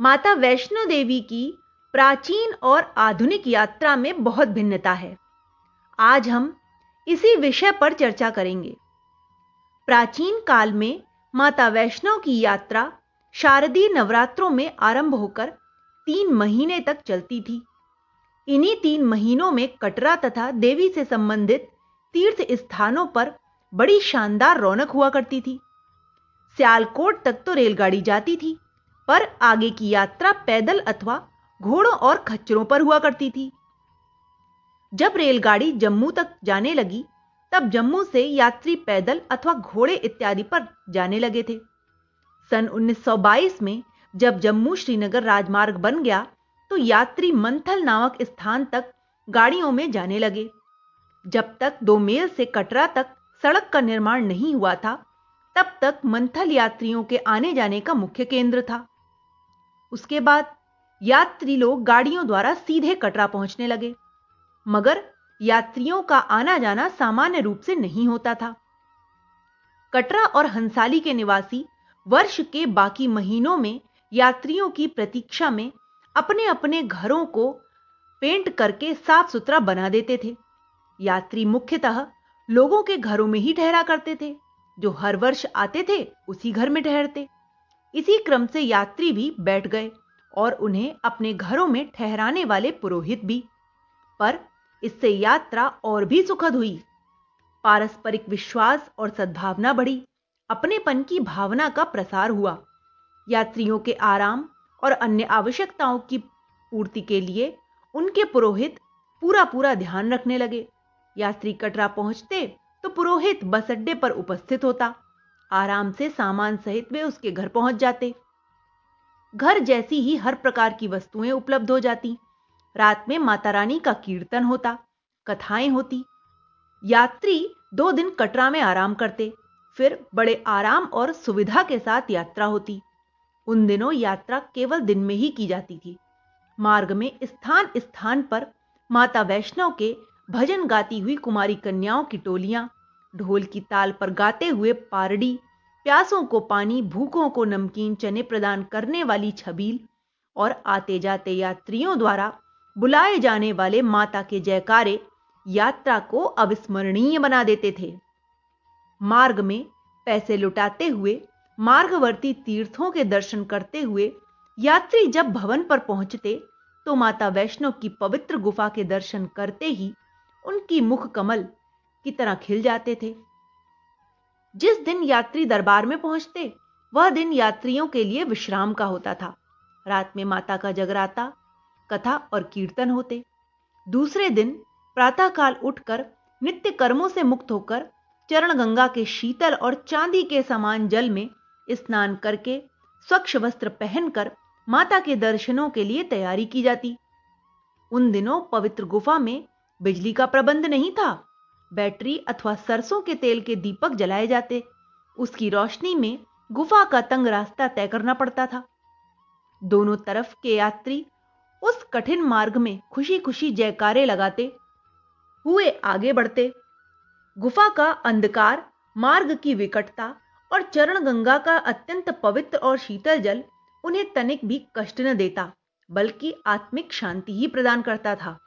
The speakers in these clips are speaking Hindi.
माता वैष्णो देवी की प्राचीन और आधुनिक यात्रा में बहुत भिन्नता है। आज हम इसी विषय पर चर्चा करेंगे। प्राचीन काल में माता वैष्णव की यात्रा शारदीय नवरात्रों में आरंभ होकर तीन महीने तक चलती थी। इन्हीं तीन महीनों में कटरा तथा देवी से संबंधित तीर्थ स्थानों पर बड़ी शानदार रौनक हुआ करती थी। सियालकोट तक तो रेलगाड़ी जाती थी। पर आगे की यात्रा पैदल अथवा घोड़ों और खच्चरों पर हुआ करती थी। जब रेलगाड़ी जम्मू तक जाने लगी, तब जम्मू से यात्री पैदल अथवा घोड़े इत्यादि पर जाने लगे थे। सन 1922 में जब जम्मू श्रीनगर राजमार्ग बन गया तो यात्री मंथल नामक स्थान तक गाड़ियों में जाने लगे। जब तक दो मेल से कटरा तक सड़क का निर्माण नहीं हुआ था, तब तक मंथल यात्रियों के आने जाने का मुख्य केंद्र था। उसके बाद यात्री लोग गाड़ियों द्वारा सीधे कटरा पहुँचने लगे। मगर यात्रियों का आना जाना सामान्य रूप से नहीं होता था। कटरा और हंसाली के निवासी वर्ष के बाकी महीनों में यात्रियों की प्रतीक्षा में अपने अपने घरों को पेंट करके साफ़ सुथरा बना देते थे। यात्री मुख्यतः लोगों के घरों में ही ठहरा करते थे, जो हर वर्ष आते थे, उसी घर में ठहरते। इसी क्रम से यात्री भी बैठ गए और उन्हें अपने घरों में ठहराने वाले पुरोहित भी। पर इससे यात्रा और भी सुखद हुई। पारस्परिक विश्वास और सद्भावना बढ़ी। अपनेपन की भावना का प्रसार हुआ। यात्रियों के आराम और अन्य आवश्यकताओं की पूर्ति के लिए उनके पुरोहित पूरा पूरा ध्यान रखने लगे। यात्री कटरा पहुँचते तो पुरोहित बस अड्डे पर उपस्थित होता। आराम से सामान सहित वे उसके घर पहुँच जाते। घर जैसी ही हर प्रकार की वस्तुएँ उपलब्ध हो जाती। रात में माता रानी का कीर्तन होता, कथाएँ होती। यात्री दो दिन कटरा में आराम करते, फिर बड़े आराम और सुविधा के साथ यात्रा होती। उन दिनों यात्रा केवल दिन में ही की जाती थी। मार्ग में स्थान स्थान पर माता वैष्णव के भजन गाती हुई कुमारी कन्याओं की टोलियाँ ढोल की ताल पर गाते हुए पारडी, प्यासों को पानी, भूखों को नमकीन, चने प्रदान करने वाली छबील और आते जाते यात्रियों द्वारा बुलाए जाने वाले माता के जयकारे यात्रा को अविस्मरणीय बना देते थे। मार्ग में पैसे लुटाते हुए, मार्गवर्ती तीर्थों के दर्शन करते हुए यात्री जब भवन पर पहुँचते तो माता वैष्णव की पवित्र गुफा के दर्शन करते ही उनकी मुख कमल की तरह खिल जाते थे। जिस दिन यात्री दरबार में पहुँचते, वह दिन यात्रियों के लिए विश्राम का होता था। रात में माता का जगराता, कथा और कीर्तन होते। दूसरे दिन प्रातःकाल उठकर नित्य कर्मों से मुक्त होकर चरण गंगा के शीतल और चांदी के समान जल में स्नान करके स्वच्छ वस्त्र पहनकर माता के दर्शनों के लिए तैयारी की जाती। उन दिनों पवित्र गुफा में बिजली का प्रबंध नहीं था। बैटरी अथवा सरसों के तेल के दीपक जलाए जाते। उसकी रोशनी में गुफा का तंग रास्ता तय करना पड़ता था। दोनों तरफ़ के यात्री उस कठिन मार्ग में खुशी खुशी जयकारे लगाते, हुए आगे बढ़ते। गुफा का अंधकार, मार्ग की विकटता और चरण गंगा का अत्यंत पवित्र और शीतल जल उन्हें तनिक भी कष्ट न देता, बल्कि आत्मिक शांति ही प्रदान करता था।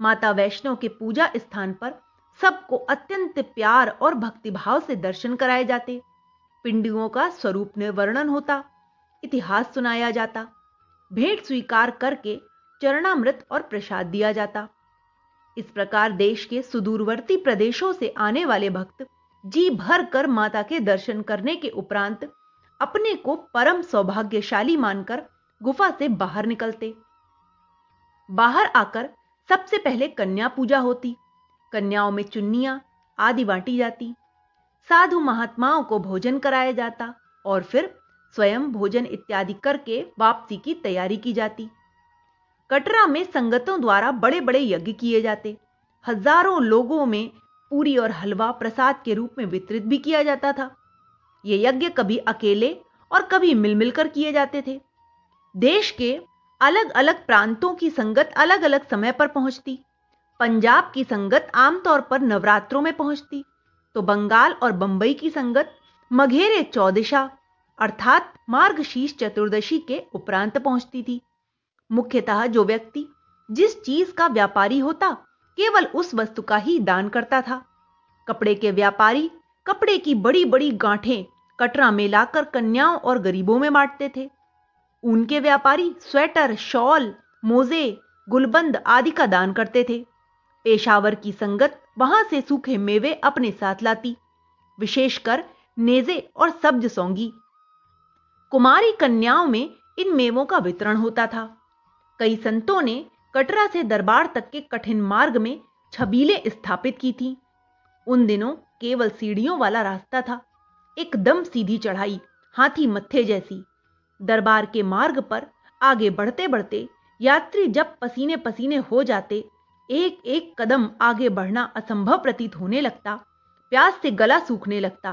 माता वैष्णव के पूजा स्थान पर सबको अत्यंत प्यार और भक्तिभाव से दर्शन कराए जाते। पिंडियों का स्वरूप वर्णन होता, इतिहास सुनाया जाता, भेंट स्वीकार करके चरणामृत और प्रसाद दिया जाता। इस प्रकार देश के सुदूरवर्ती प्रदेशों से आने वाले भक्त जी भर कर माता के दर्शन करने के उपरांत अपने को परम सौभाग्यशाली मानकर गुफा से बाहर निकलते। बाहर आकर सबसे पहले कन्या पूजा होती कन्याओं में चुन्नियाँ आदि बांटी जाती, साधु महात्माओं को भोजन कराया जाता और फिर स्वयं भोजन इत्यादि करके वापसी की तैयारी की जाती। कटरा में संगतों द्वारा बड़े बड़े यज्ञ किए जाते। हज़ारों लोगों में पूरी और हलवा प्रसाद के रूप में वितरित भी किया जाता था। ये यज्ञ कभी अकेले और कभी मिल मिलकर किए जाते थे। देश के अलग अलग प्रांतों की संगत अलग अलग समय पर पहुँचती। पंजाब की संगत आमतौर पर नवरात्रों में पहुँचती तो बंगाल और बंबई की संगत मघेरे चौदिशा, अर्थात मार्गशीर्ष चतुर्दशी के उपरांत पहुँचती थी। मुख्यतः जो व्यक्ति जिस चीज़ का व्यापारी होता, केवल उस वस्तु का ही दान करता था। कपड़े के व्यापारी कपड़े की बड़ी बड़ी गांठें कटरा में लाकर कन्याओं और गरीबों में बांटते थे। उनके व्यापारी स्वेटर, शॉल, मोजे, गुलबंद आदि का दान करते थे। पेशावर की संगत वहाँ से सूखे मेवे अपने साथ लाती, विशेषकर नेजे और सब्ज सौंगी। कुमारी कन्याओं में इन मेवों का वितरण होता था। कई संतों ने कटरा से दरबार तक के कठिन मार्ग में छबीले स्थापित की थी। उन दिनों केवल सीढ़ियों वाला रास्ता था, एकदम सीधी चढ़ाई, हाथी मत्थे जैसी। दरबार के मार्ग पर आगे बढ़ते बढ़ते यात्री जब पसीने पसीने हो जाते एक एक कदम आगे बढ़ना असंभव प्रतीत होने लगता, प्यास से गला सूखने लगता,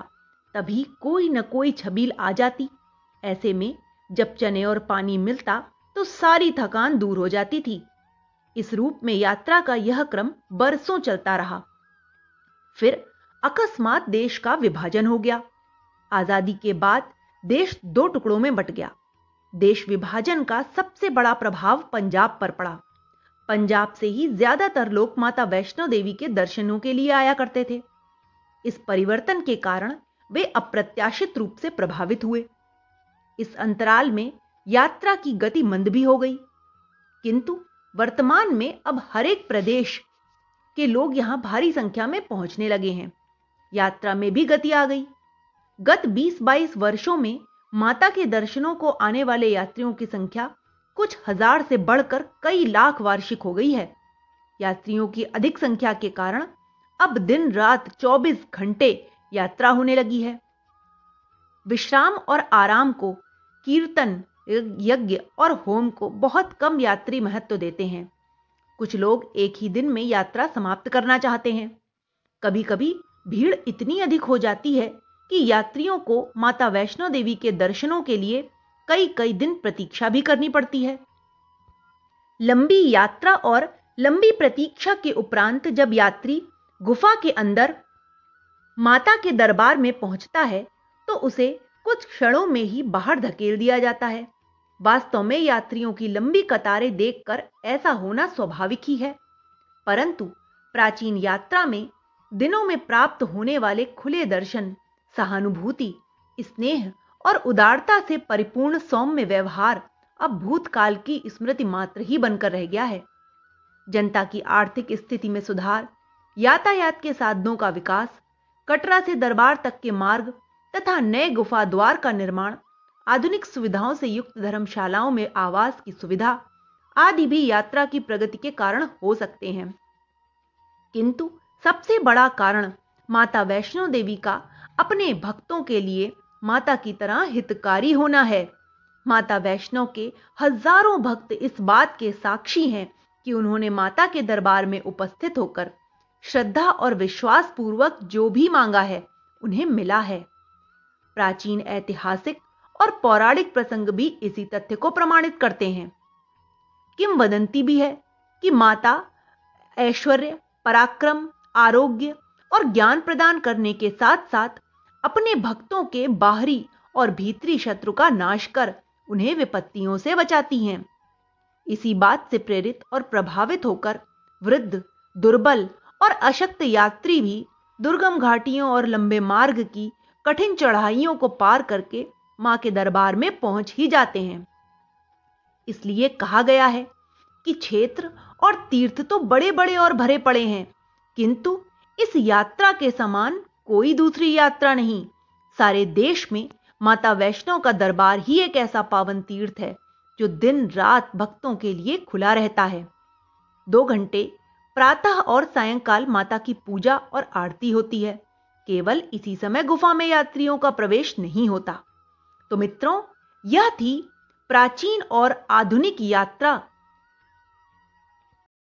तभी कोई न कोई छबील आ जाती। ऐसे में जब चने और पानी मिलता तो सारी थकान दूर हो जाती थी। इस रूप में यात्रा का यह क्रम बरसों चलता रहा। फिर अकस्मात देश का विभाजन हो गया। आज़ादी के बाद देश दो टुकड़ों में बट गया। देश विभाजन का सबसे बड़ा प्रभाव पंजाब पर पड़ा। पंजाब से ही ज़्यादातर लोग माता वैष्णो देवी के दर्शनों के लिए आया करते थे। इस परिवर्तन के कारण वे अप्रत्याशित रूप से प्रभावित हुए। इस अंतराल में यात्रा की गति मंद भी हो गई। किंतु वर्तमान में अब हर एक प्रदेश के लोग यहाँ भारी संख्या में पहुँचने लगे हैं। यात्रा में भी गति आ गई। गत 20-22 वर्षों में माता के दर्शनों को आने वाले यात्रियों की संख्या कुछ हज़ार से बढ़कर कई लाख वार्षिक हो गई है। यात्रियों की अधिक संख्या के कारण अब दिन रात 24 घंटे यात्रा होने लगी है। विश्राम और आराम को कीर्तन, यज्ञ और होम को बहुत कम यात्री महत्व देते हैं। कुछ लोग एक ही दिन में यात्रा समाप्त करना चाहते हैं। कभी कभी भीड़ इतनी अधिक हो जाती है कि यात्रियों को माता वैष्णो देवी के दर्शनों के लिए कई कई दिन प्रतीक्षा भी करनी पड़ती है। लंबी यात्रा और लंबी प्रतीक्षा के उपरांत जब यात्री गुफा के अंदर, माता के दरबार में पहुँचता है तो उसे कुछ क्षणों में ही बाहर धकेल दिया जाता है। वास्तव में यात्रियों की लंबी कतारें देखकर ऐसा होना स्वाभाविक ही है। परंतु प्राचीन यात्रा में दिनों में प्राप्त होने वाले खुले दर्शन, सहानुभूति, स्नेह और उदारता से परिपूर्ण सौम्य व्यवहार अब भूतकाल की स्मृति मात्र ही बनकर रह गया है। जनता की आर्थिक स्थिति में सुधार, यातायात के साधनों का विकास, कटरा से दरबार तक के मार्ग तथा नए गुफा द्वार का निर्माण, आधुनिक सुविधाओं से युक्त धर्मशालाओं में आवास की सुविधा आदि भी यात्रा की प्रगति के कारण हो सकते हैं। किंतु सबसे बड़ा कारण माता वैष्णो देवी का अपने भक्तों के लिए माता की तरह हितकारी होना है। माता वैष्णव के हज़ारों भक्त इस बात के साक्षी हैं कि उन्होंने माता के दरबार में उपस्थित होकर श्रद्धा और विश्वास पूर्वक जो भी मांगा है, उन्हें मिला है। प्राचीन ऐतिहासिक और पौराणिक प्रसंग भी इसी तथ्य को प्रमाणित करते हैं। किम वदंती भी है कि माता ऐश्वर्य, पराक्रम, आरोग्य और ज्ञान प्रदान करने के साथ साथ अपने भक्तों के बाहरी और भीतरी शत्रु का नाश कर उन्हें विपत्तियों से बचाती हैं। इसी बात से प्रेरित और प्रभावित होकर वृद्ध, दुर्बल और अशक्त यात्री भी दुर्गम घाटियों और लंबे मार्ग की कठिन चढ़ाइयों को पार करके माँ के दरबार में पहुँच ही जाते हैं। इसलिए कहा गया है कि क्षेत्र और तीर्थ तो बड़े बड़े और भरे पड़े हैं, किंतु इस यात्रा के समान कोई दूसरी यात्रा नहीं। सारे देश में माता वैष्णव का दरबार ही एक ऐसा पावन तीर्थ है, जो दिन रात भक्तों के लिए खुला रहता है। दो घंटे प्रातः और सायंकाल माता की पूजा और आरती होती है। केवल इसी समय गुफा में यात्रियों का प्रवेश नहीं होता। तो मित्रों, यह थी प्राचीन और आधुनिक यात्रा